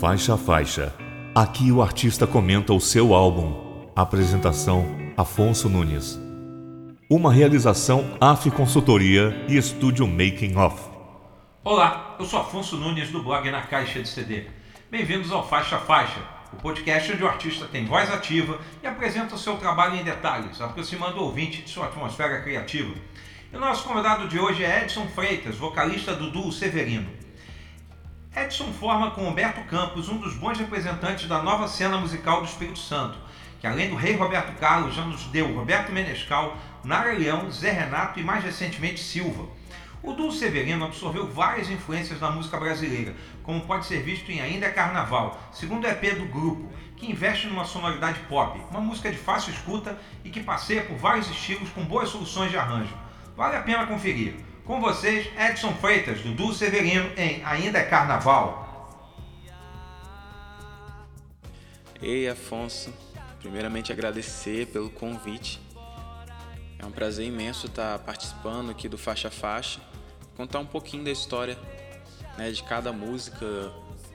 Faixa a faixa. Aqui o artista comenta o seu álbum. Apresentação: Afonso Nunes. Uma realização AF Consultoria e Estúdio Making Off. Olá, eu sou Afonso Nunes do blog Na Caixa de CD. Bem-vindos ao Faixa a Faixa, o podcast onde o artista tem voz ativa e apresenta o seu trabalho em detalhes, aproximando o ouvinte de sua atmosfera criativa. E o nosso convidado de hoje é Edson Freitas, vocalista do duo Severino. Edson forma com Humberto Campos um dos bons representantes da nova cena musical do Espírito Santo, que além do rei Roberto Carlos já nos deu Roberto Menescal, Nara Leão, Zé Renato e mais recentemente Silva. O duo Severino absorveu várias influências da música brasileira, como pode ser visto em Ainda é Carnaval, segundo EP do grupo, que investe numa sonoridade pop, uma música de fácil escuta e que passeia por vários estilos com boas soluções de arranjo. Vale a pena conferir. Com vocês, Edson Freitas, do Duo Severino, em Ainda é Carnaval. Ei, Afonso. Primeiramente, agradecer pelo convite. É um prazer imenso estar participando aqui do Faixa Faixa, contar um pouquinho da história né, de cada música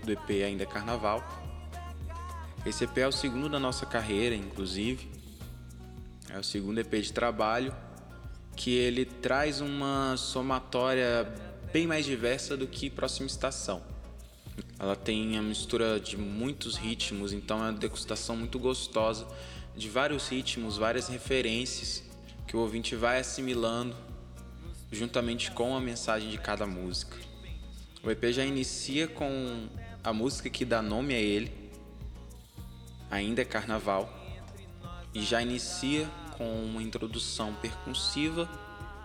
do EP Ainda é Carnaval. Esse EP é o segundo da nossa carreira, inclusive. É o segundo EP de trabalho que ele traz uma somatória bem mais diversa do que Próxima Estação. Ela tem a mistura de muitos ritmos, então é uma degustação muito gostosa de vários ritmos, várias referências que o ouvinte vai assimilando juntamente com a mensagem de cada música. O EP já inicia com a música que dá nome a ele, Ainda é Carnaval, e já inicia com uma introdução percussiva,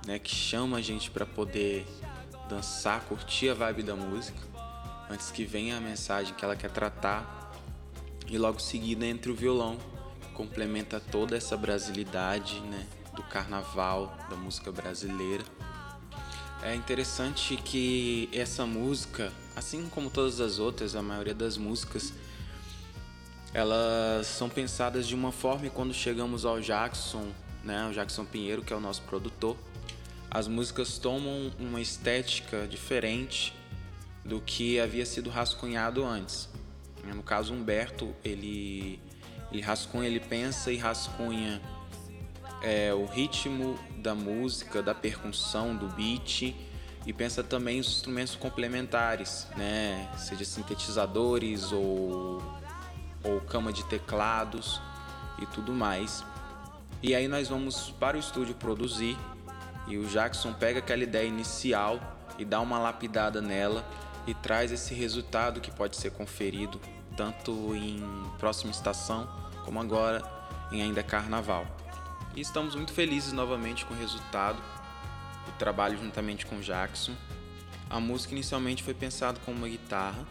né, que chama a gente para poder dançar, curtir a vibe da música, antes que venha a mensagem que ela quer tratar, e logo seguida entre o violão, que complementa toda essa brasilidade, né, do carnaval, da música brasileira. É interessante que essa música, assim como todas as outras, a maioria das músicas elas são pensadas de uma forma e quando chegamos ao Jackson, né, o Jackson Pinheiro, que é o nosso produtor, as músicas tomam uma estética diferente do que havia sido rascunhado antes. No caso, Humberto, ele, ele rascunha, ele pensa e rascunha é, o ritmo da música, da percussão, do beat e pensa também os instrumentos complementares, né? Seja sintetizadores ou ou cama de teclados e tudo mais. E aí nós vamos para o estúdio produzir e o Jackson pega aquela ideia inicial e dá uma lapidada nela e traz esse resultado que pode ser conferido tanto em próxima estação como agora em ainda carnaval. E estamos muito felizes novamente com o resultado do trabalho juntamente com o Jackson. A música inicialmente foi pensada com uma guitarra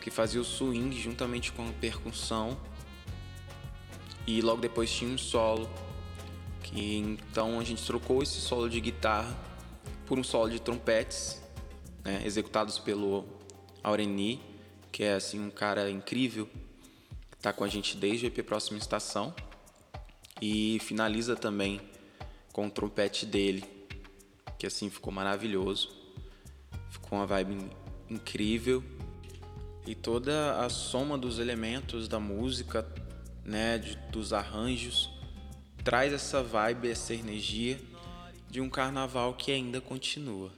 que fazia o swing juntamente com a percussão. E logo depois tinha um solo. Que então a gente trocou esse solo de guitarra por um solo de trompetes, né, executados pelo Aureni, que é assim um cara incrível, que está com a gente desde o EP Próxima Estação. E finaliza também com o trompete dele, que assim ficou maravilhoso. Ficou uma vibe incrível e toda a soma dos elementos da música, né, de, dos arranjos, traz essa vibe, essa energia de um carnaval que ainda continua.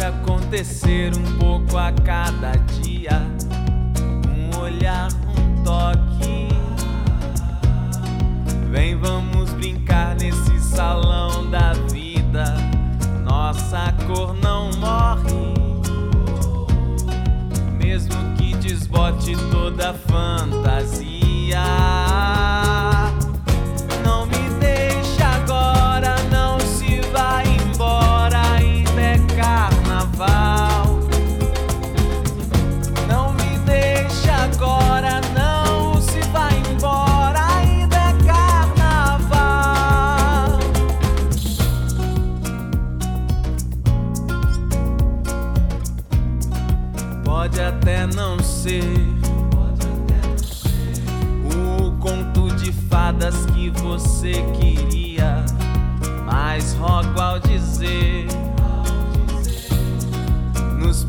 Acontecer um pouco a cada dia. Um olhar, um toque. Vem, vamos brincar nesse salão da vida. Nossa cor não morre. Mesmo que desbote toda fantasia.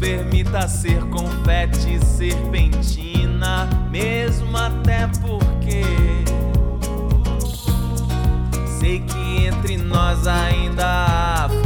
Permita ser confete, serpentina, mesmo até porque sei que entre nós ainda há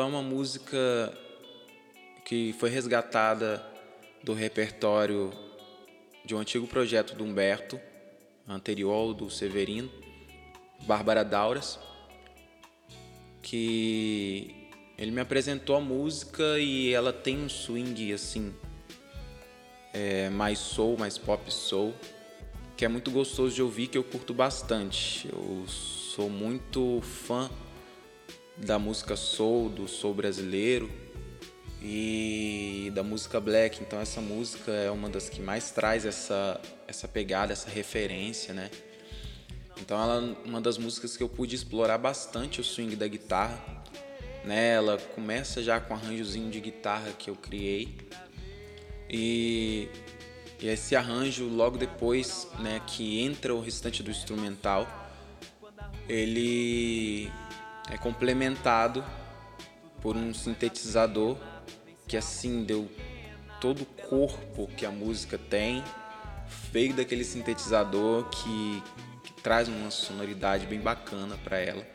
É uma música que foi resgatada do repertório de um antigo projeto do Humberto, anterior ao do Severino, Bárbara Dauras, que ele me apresentou a música e ela tem um swing assim, é, mais soul, mais pop soul, que é muito gostoso de ouvir, que eu curto bastante. Eu sou muito fã da música soul, do soul brasileiro e da música black. Então essa música é uma das que mais traz essa essa pegada, essa referência, né? Então ela é uma das músicas que eu pude explorar bastante o swing da guitarra. Né? Ela começa já com um arranjozinho de guitarra que eu criei. E, e esse arranjo logo depois, né, que entra o restante do instrumental, ele é complementado por um sintetizador que assim deu todo o corpo que a música tem, veio daquele sintetizador que, que traz uma sonoridade bem bacana para ela.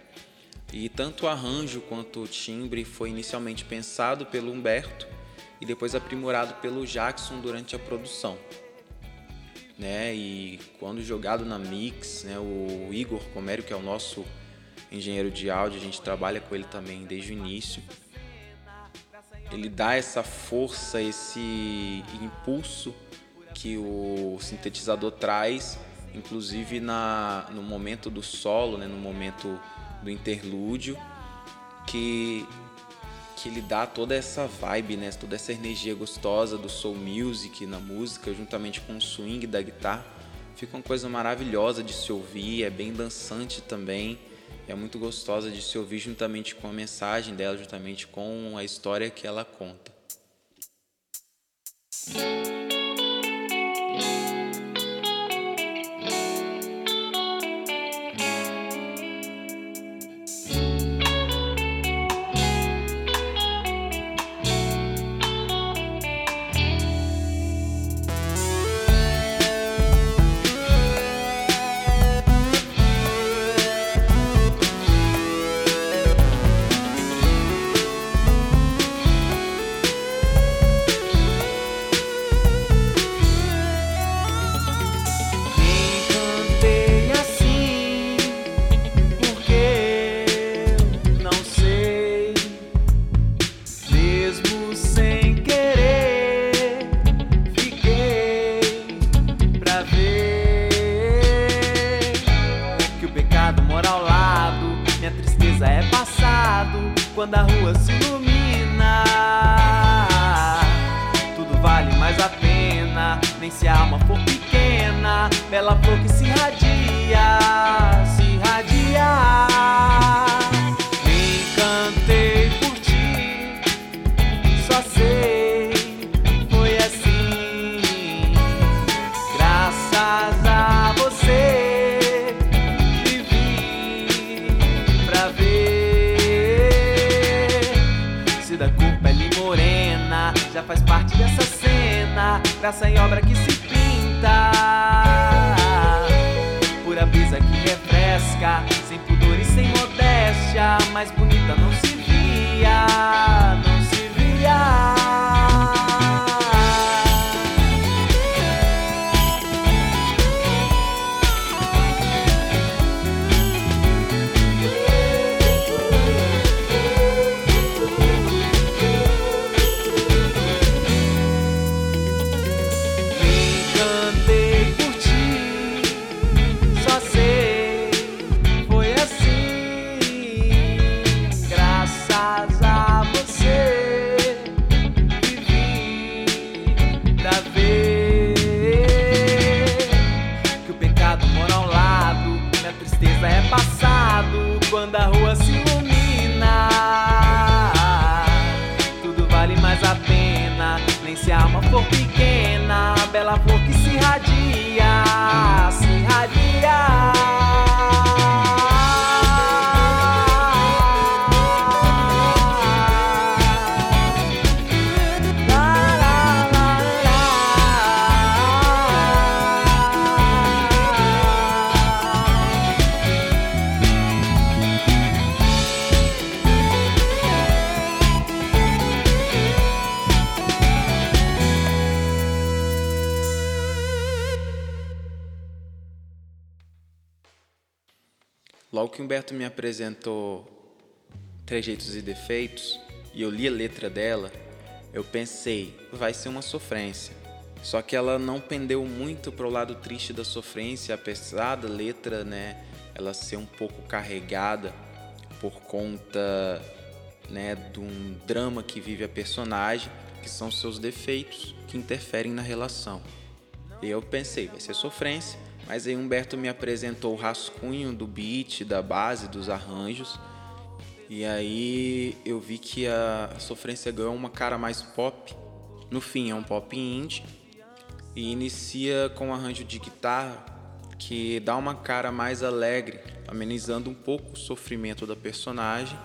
E tanto o arranjo quanto o timbre foi inicialmente pensado pelo Humberto e depois aprimorado pelo Jackson durante a produção. Né? E quando jogado na mix, né, o Igor Comério, que é o nosso engenheiro de áudio, a gente trabalha com ele também desde o início. Ele dá essa força, esse impulso que o sintetizador traz, inclusive na, no momento do solo, né, no momento do interlúdio, que, que ele dá toda essa vibe, né, toda essa energia gostosa do soul music na música, juntamente com o swing da guitarra. Fica uma coisa maravilhosa de se ouvir, é bem dançante também é muito gostosa de se ouvir juntamente com a mensagem dela, juntamente com a história que ela conta. Morena, já faz parte dessa cena. Graça em obra que se pinta. Pura brisa que refresca, sem pudor e sem modéstia. Mais bonita não se via. Humberto me apresentou Trejeitos e Defeitos e eu li a letra dela, eu pensei, vai ser uma sofrência. Só que ela não pendeu muito pro lado triste da sofrência, apesar da letra, né, ela ser um pouco carregada por conta, né, de um drama que vive a personagem, que são seus defeitos que interferem na relação. E eu pensei, vai ser sofrência, mas aí Humberto me apresentou o rascunho do beat, da base, dos arranjos. E aí eu vi que a sofrência ganhou uma cara mais pop. No fim é um pop indie e inicia com um arranjo de guitarra que dá uma cara mais alegre, amenizando um pouco o sofrimento da personagem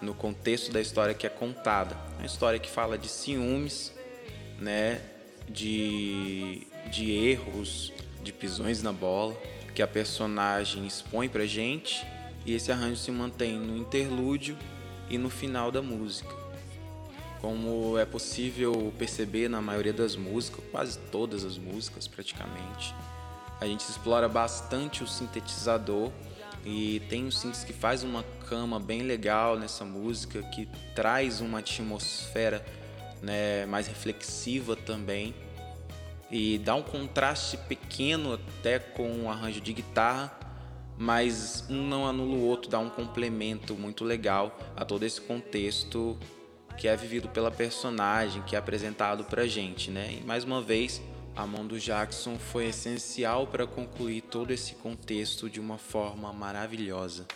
no contexto da história que é contada. Uma história que fala de ciúmes, né, de, de erros, de pisões na bola que a personagem expõe pra gente e esse arranjo se mantém no interlúdio e no final da música. Como é possível perceber na maioria das músicas, quase todas as músicas praticamente, a gente explora bastante o sintetizador e tem um synths que faz uma cama bem legal nessa música, que traz uma atmosfera né, mais reflexiva também e dá um contraste pequeno até com o arranjo de guitarra, mas um não anula o outro, dá um complemento muito legal a todo esse contexto que é vivido pela personagem, que é apresentado pra gente, né? E mais uma vez, a mão do Jackson foi essencial para concluir todo esse contexto de uma forma maravilhosa.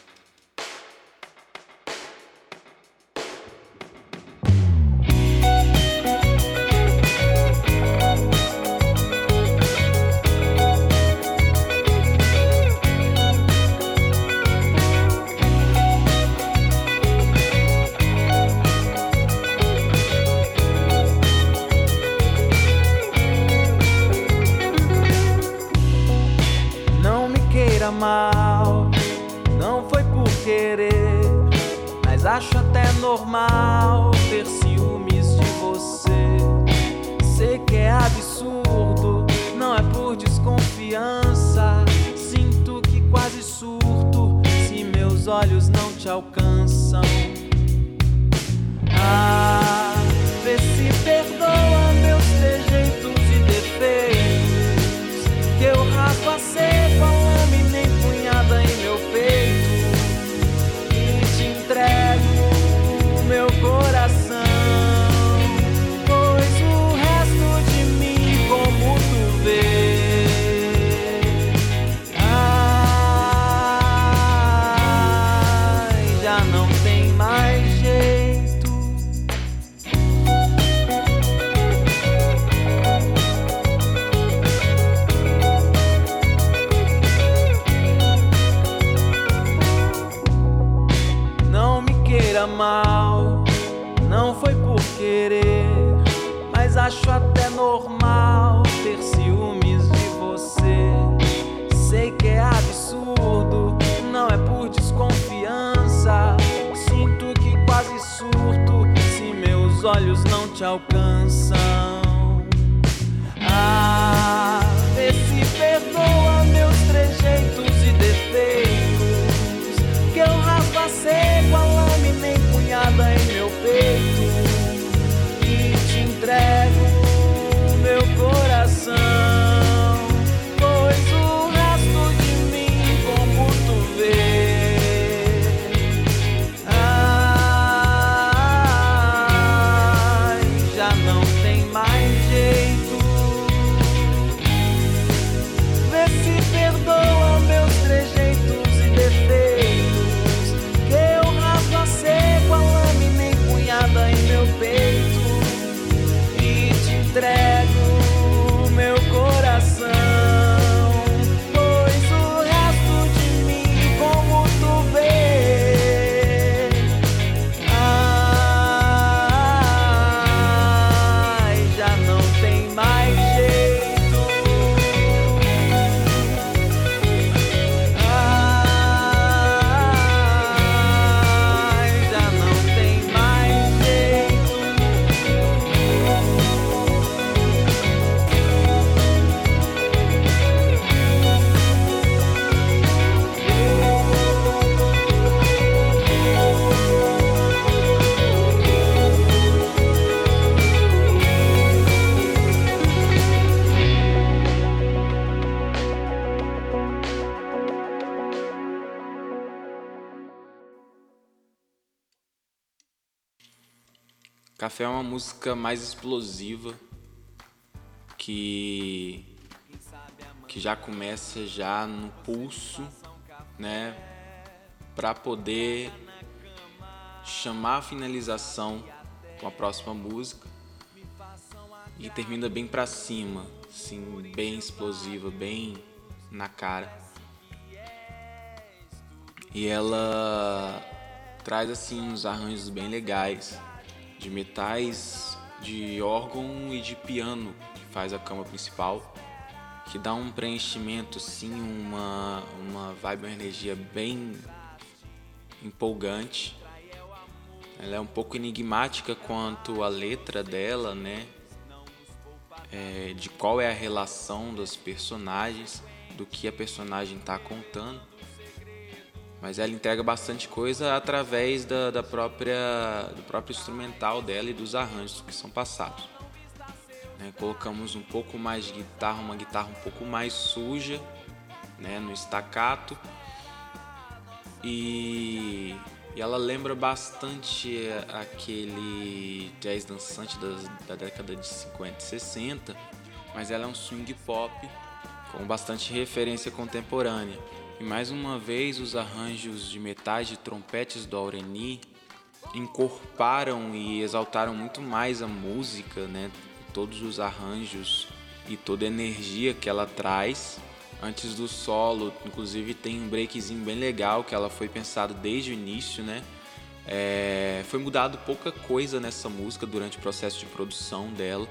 Café é uma música mais explosiva que que já começa já no pulso, né, para poder chamar a finalização com a próxima música. E termina bem pra cima, assim, bem explosiva, bem na cara. E ela traz assim uns arranjos bem legais de metais, de órgão e de piano que faz a cama principal, que dá um preenchimento assim, uma uma vibe, uma energia bem empolgante. Ela é um pouco enigmática quanto à letra dela, né? É, de qual é a relação dos personagens, do que a personagem está contando. Mas ela entrega bastante coisa através da, da própria, do próprio instrumental dela e dos arranjos que são passados. Né, colocamos um pouco mais de guitarra, uma guitarra um pouco mais suja, né, no staccato. E, e ela lembra bastante aquele jazz dançante da década de 50 e 60, mas ela é um swing pop com bastante referência contemporânea. E mais uma vez os arranjos de metais de trompetes do Aureni encorparam e exaltaram muito mais a música, né? Todos os arranjos e toda a energia que ela traz. Antes do solo, inclusive tem um breakzinho bem legal que ela foi pensado desde o início, né? É, foi mudado pouca coisa nessa música durante o processo de produção dela.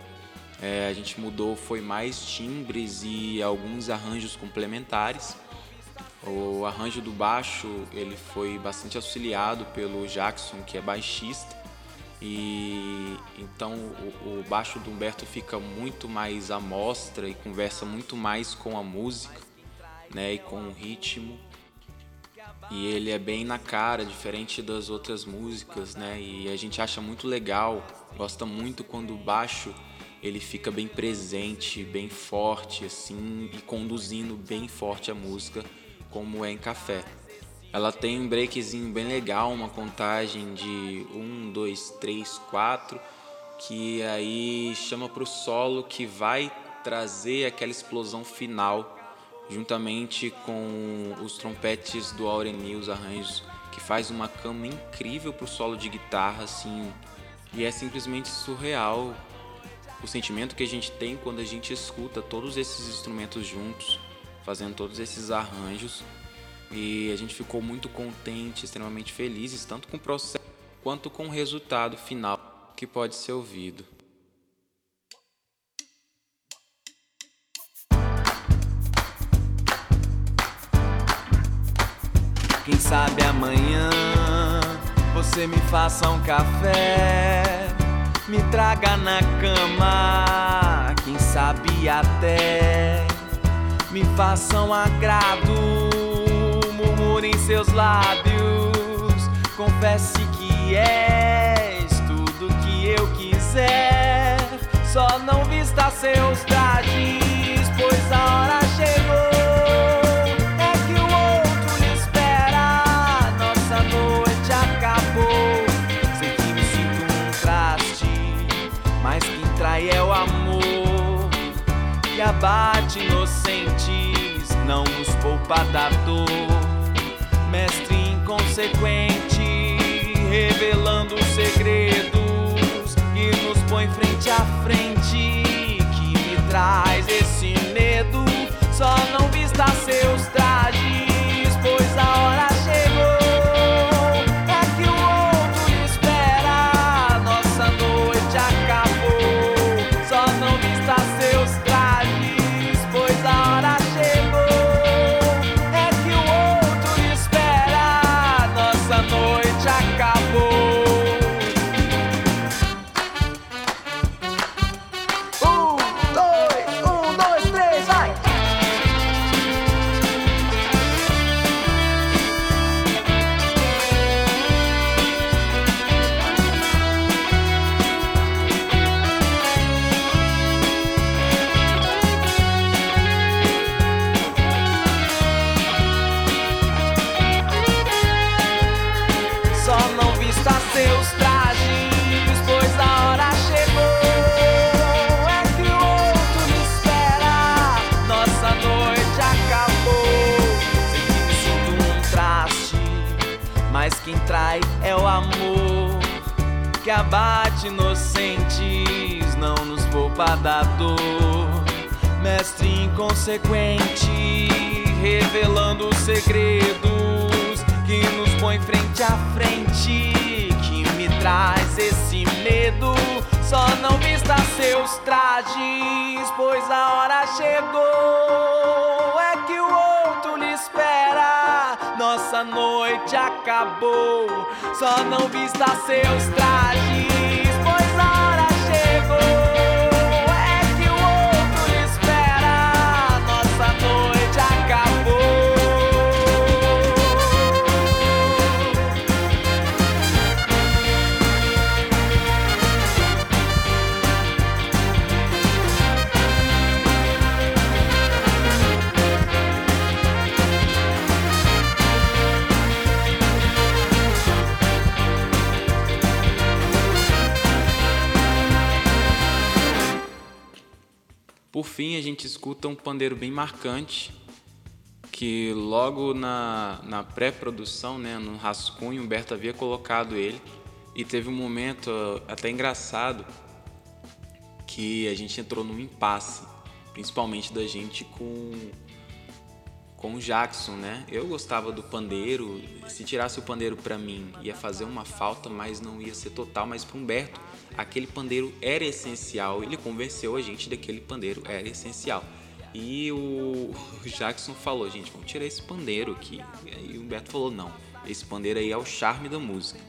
É, a gente mudou foi mais timbres e alguns arranjos complementares. O arranjo do baixo ele foi bastante auxiliado pelo Jackson, que é baixista, e então o, baixo do Humberto fica muito mais à mostra e conversa muito mais com a música, né, e com o ritmo. E ele é bem na cara, diferente das outras músicas, né? E a gente acha muito legal, gosta muito quando o baixo ele fica bem presente, bem forte assim e conduzindo bem forte a música como é em café. Ela tem um breakzinho bem legal, uma contagem de 1, 2, 3, 4, que aí chama para o solo que vai trazer aquela explosão final, juntamente com os trompetes do Aureni, os arranjos, que faz uma cama incrível para o solo de guitarra, assim, e é simplesmente surreal o sentimento que a gente tem quando a gente escuta todos esses instrumentos juntos fazendo todos esses arranjos e a gente ficou muito contente, extremamente felizes, tanto com o processo quanto com o resultado final que pode ser ouvido. Quem sabe amanhã você me faça um café, me traga na cama. Quem sabe até me faça um agrado, murmure em seus lábios. Confesse que és tudo que eu quiser. Só não vista seus trajes, pois a hora que abate inocentes, não nos poupa da dor. Mestre inconsequente, revelando segredos que nos põe frente a frente, que me traz esse medo. Só não vista seus que abate inocentes, não nos poupa da dor. Mestre inconsequente, revelando segredos que nos põe frente a frente, que me traz esse medo. Só não vista seus trajes, pois a hora chegou. É que o outro lhe espera. Nossa noite acabou. Só não vista seus trajes, gente escuta um pandeiro bem marcante, que logo na, na pré-produção, né, no rascunho, Humberto havia colocado ele. E teve um momento até engraçado que a gente entrou num impasse, principalmente da gente com com o Jackson, né? Eu gostava do pandeiro, se tirasse o pandeiro para mim ia fazer uma falta, mas não ia ser total, mas para Humberto aquele pandeiro era essencial. Ele convenceu a gente daquele pandeiro era essencial. E o Jackson falou, gente, vamos tirar esse pandeiro aqui. E o Humberto falou, não, esse pandeiro aí é o charme da música.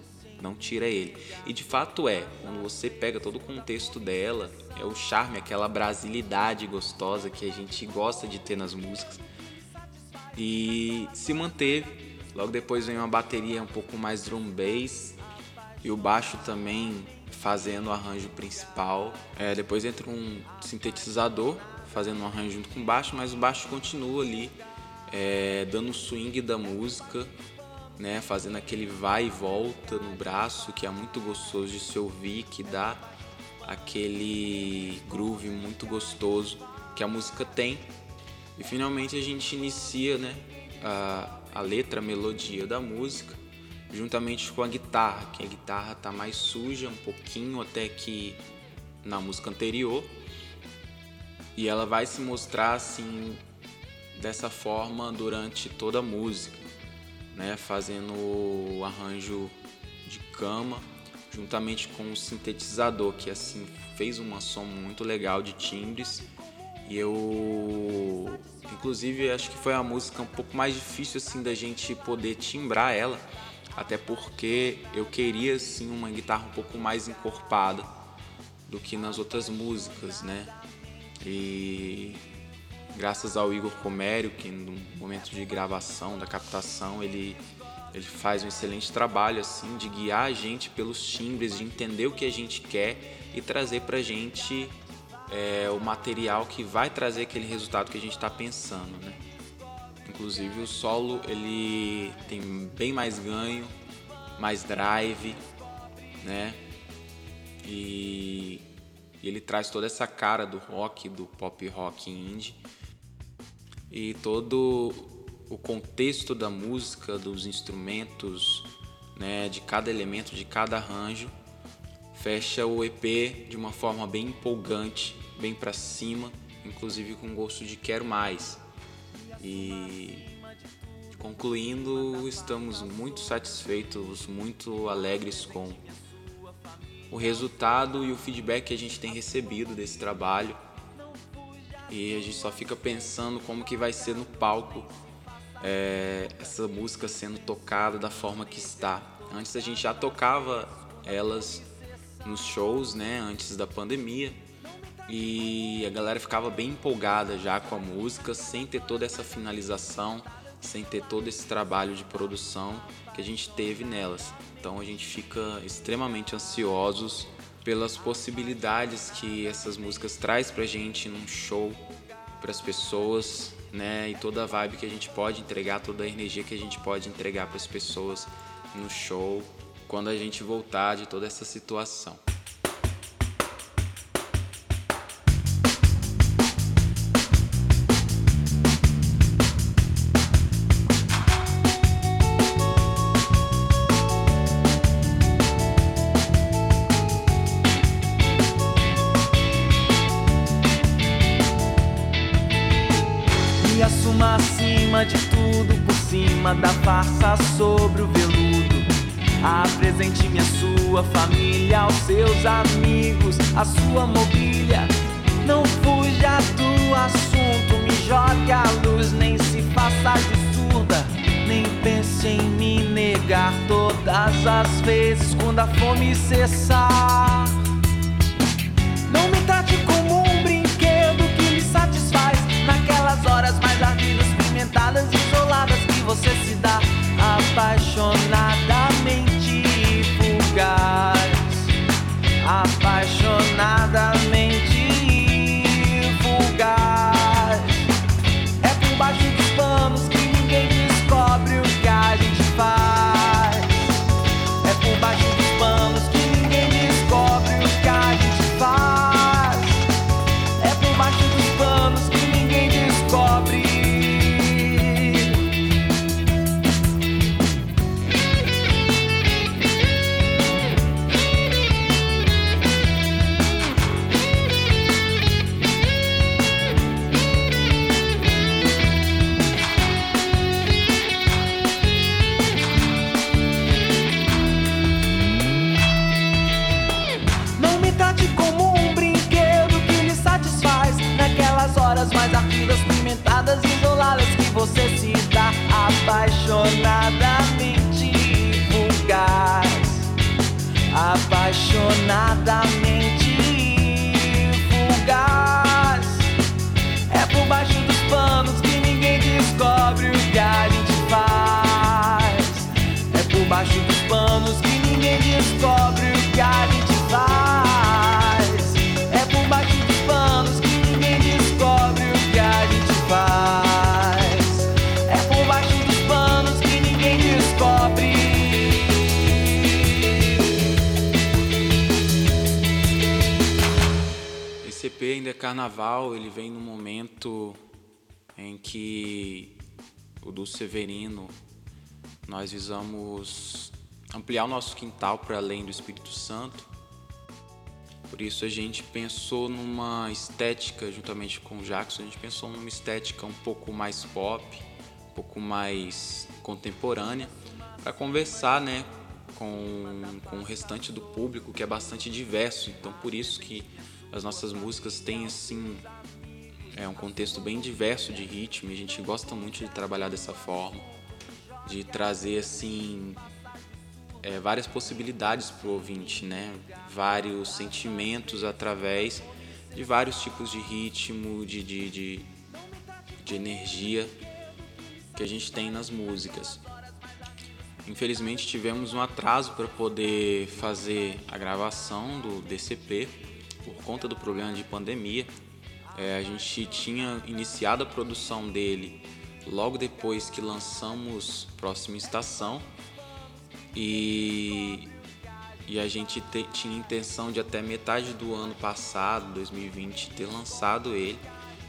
Não tira ele. E de fato é, quando você pega todo o contexto dela, é o charme, aquela brasilidade gostosa que a gente gosta de ter nas músicas. E se manteve. Logo depois vem uma bateria um pouco mais drum bass e o baixo também fazendo o arranjo principal. É, depois entra um sintetizador fazendo um arranjo junto com o baixo, mas o baixo continua ali é, dando o swing da música, né, fazendo aquele vai e volta no braço que é muito gostoso de se ouvir, que dá aquele groove muito gostoso que a música tem. E finalmente a gente inicia né, a, a letra, a melodia da música juntamente com a guitarra, que a guitarra tá mais suja um pouquinho até que na música anterior. E ela vai se mostrar assim dessa forma durante toda a música, né, fazendo o arranjo de cama, juntamente com um sintetizador que assim fez uma som muito legal de timbres. E eu inclusive acho que foi a música um pouco mais difícil assim da gente poder timbrar ela, até porque eu queria assim uma guitarra um pouco mais encorpada do que nas outras músicas, né? E graças ao Igor Comério, que no momento de gravação, da captação, ele ele faz um excelente trabalho assim de guiar a gente pelos timbres, de entender o que a gente quer e trazer para a gente é, o material que vai trazer aquele resultado que a gente está pensando, né? Inclusive o solo ele tem bem mais ganho, mais drive, né? E, ele traz toda essa cara do rock, do pop rock indie e todo o contexto da música, dos instrumentos, né, de cada elemento, de cada arranjo, fecha o EP de uma forma bem empolgante, bem para cima, inclusive com gosto de quero mais. E concluindo, estamos muito satisfeitos, muito alegres com o resultado e o feedback que a gente tem recebido desse trabalho. E a gente só fica pensando como que vai ser no palco é, essa música sendo tocada da forma que está. Antes a gente já tocava elas nos shows, né, antes da pandemia, e a galera ficava bem empolgada já com a música, sem ter toda essa finalização, sem ter todo esse trabalho de produção que a gente teve nelas. Então a gente fica extremamente ansiosos pelas possibilidades que essas músicas traz pra gente num show, para as pessoas, né? E toda a vibe que a gente pode entregar, toda a energia que a gente pode entregar para as pessoas no show, quando a gente voltar de toda essa situação. Apresente-me a sua família, aos seus amigos, a sua mobília. Não fuja do assunto, me jogue a luz, nem se faça de surda. Nem pense em me negar todas as vezes quando a fome cessar. Não me trate como um brinquedo que lhe satisfaz naquelas horas mais ardidas, pimentadas isoladas você se dá apaixonadamente apaixonadamente que o do Severino nós visamos ampliar o nosso quintal para além do Espírito Santo. Por isso a gente pensou numa estética, juntamente com o Jackson, a gente pensou numa estética um pouco mais pop, um pouco mais contemporânea, para conversar né, com, com o restante do público que é bastante diverso. Então por isso que as nossas músicas têm assim é um contexto bem diverso de ritmo e a gente gosta muito de trabalhar dessa forma, de trazer assim é, várias possibilidades para o ouvinte, né? Vários sentimentos através de vários tipos de ritmo, de, de, de, de energia que a gente tem nas músicas. Infelizmente tivemos um atraso para poder fazer a gravação do DCP por conta do problema de pandemia. É, a gente tinha iniciado a produção dele logo depois que lançamos Próxima Estação. E, e a gente te, tinha intenção de até metade do ano passado, 2020, ter lançado ele.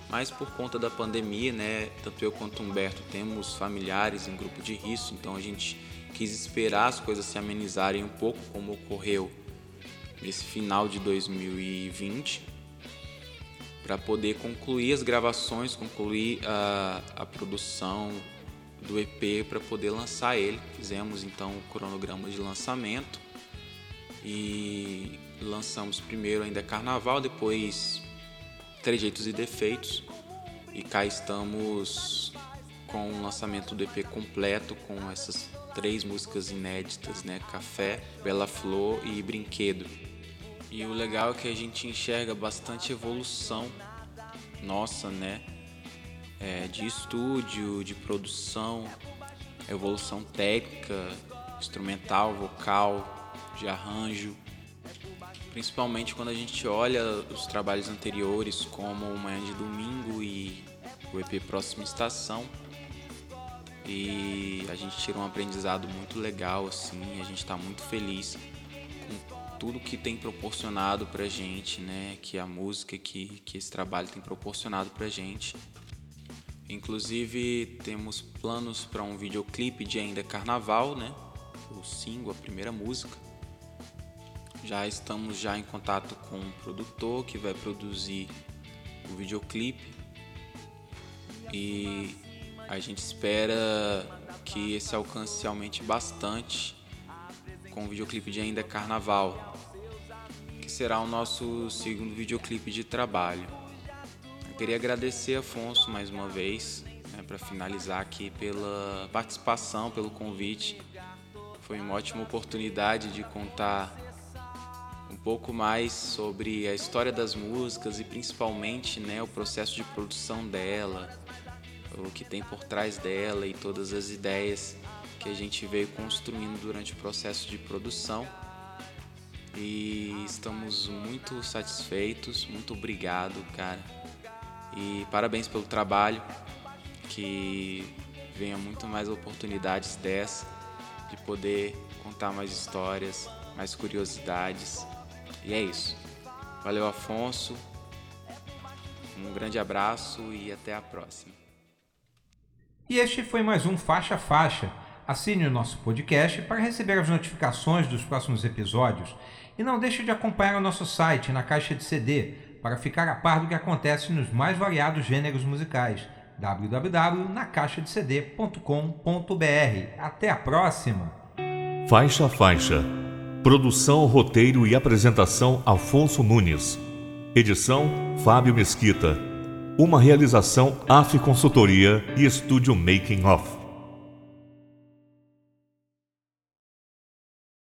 Mas por conta da pandemia, né, tanto eu quanto o Humberto temos familiares em grupo de risco, então a gente quis esperar as coisas se amenizarem um pouco, como ocorreu nesse final de 2020, para poder concluir as gravações, concluir a, a produção do EP para poder lançar ele. Fizemos então o cronograma de lançamento e lançamos primeiro ainda Carnaval, depois Trejeitos e Defeitos. E cá estamos com o lançamento do EP completo com essas três músicas inéditas, né? Café, Bela Flor e Brinquedo. E o legal é que a gente enxerga bastante evolução nossa, né? É, de estúdio, de produção, evolução técnica, instrumental, vocal, de arranjo principalmente quando a gente olha os trabalhos anteriores, como Manhã de Domingo e o EP Próxima Estação. E a gente tira um aprendizado muito legal, assim, a gente está muito feliz tudo que tem proporcionado pra gente, né? Que a música, que, que esse trabalho tem proporcionado pra gente. Inclusive temos planos para um videoclipe de ainda carnaval, né? O single, a primeira música já estamos já em contato com o produtor que vai produzir o videoclipe e a gente espera que esse alcance aumente bastante com o videoclipe de Ainda Carnaval, será o nosso segundo videoclipe de trabalho. Eu queria agradecer Afonso mais uma vez né, para finalizar aqui pela participação, pelo convite. Foi uma ótima oportunidade de contar um pouco mais sobre a história das músicas e principalmente né, o processo de produção dela, o que tem por trás dela e todas as ideias que a gente veio construindo durante o processo de produção. E estamos muito satisfeitos, muito obrigado, cara. E parabéns pelo trabalho, que venha muito mais oportunidades dessa, de poder contar mais histórias, mais curiosidades e é isso. Valeu, Afonso. Um grande abraço e até a próxima. E este foi mais um Faixa Faixa. Assine o nosso podcast para receber as notificações dos próximos episódios e não deixe de acompanhar o nosso site na caixa de CD para ficar a par do que acontece nos mais variados gêneros musicais. www.nacaixadecd.com.br. Até a próxima. Faixa Faixa Produção, roteiro e apresentação Afonso Nunes. Edição Fábio Mesquita. Uma realização AF Consultoria e Estúdio Making Off.